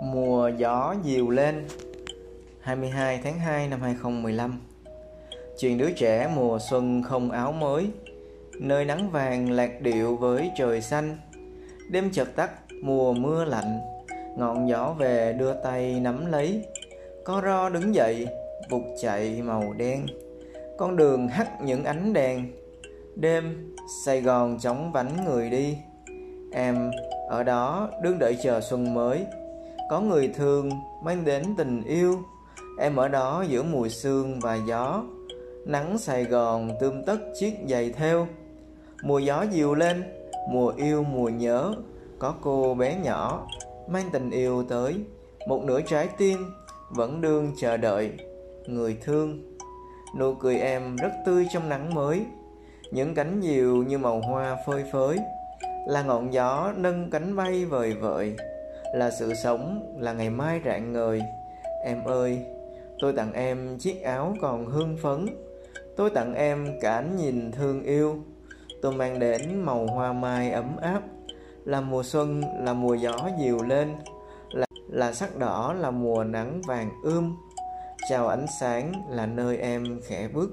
Mùa gió dìu lên. 22 tháng 2 năm 2015 Chuyện đứa trẻ mùa xuân không áo mới. Nơi nắng vàng lạc điệu với trời xanh. Đêm chợt tắt, mùa mưa lạnh. Ngọn gió về đưa tay nắm lấy. Có ro đứng dậy, vụt chạy màu đen. Con đường hắt những ánh đèn. Đêm, Sài Gòn chóng vánh người đi. Em, ở đó đứng đợi chờ xuân mới có người thương mang đến tình yêu. Em ở đó giữa mùi sương và gió. Nắng sài gòn tươm tất chiếc giày theo. Mùa gió dịu lên, mùa yêu, mùa nhớ. Có cô bé nhỏ mang tình yêu tới. Một nửa trái tim vẫn đương chờ đợi người thương. Nụ cười em rất tươi trong nắng mới. Những cánh diều như màu hoa phơi phới. Là ngọn gió nâng cánh bay vời vợi là sự sống là ngày mai rạng ngời. Em ơi tôi tặng em chiếc áo còn hương phấn. Tôi tặng em cả ánh nhìn thương yêu. Tôi mang đến màu hoa mai ấm áp. Là mùa xuân là mùa gió dịu lên. Là, là sắc đỏ là mùa nắng vàng ươm. Chào ánh sáng là nơi em khẽ bước.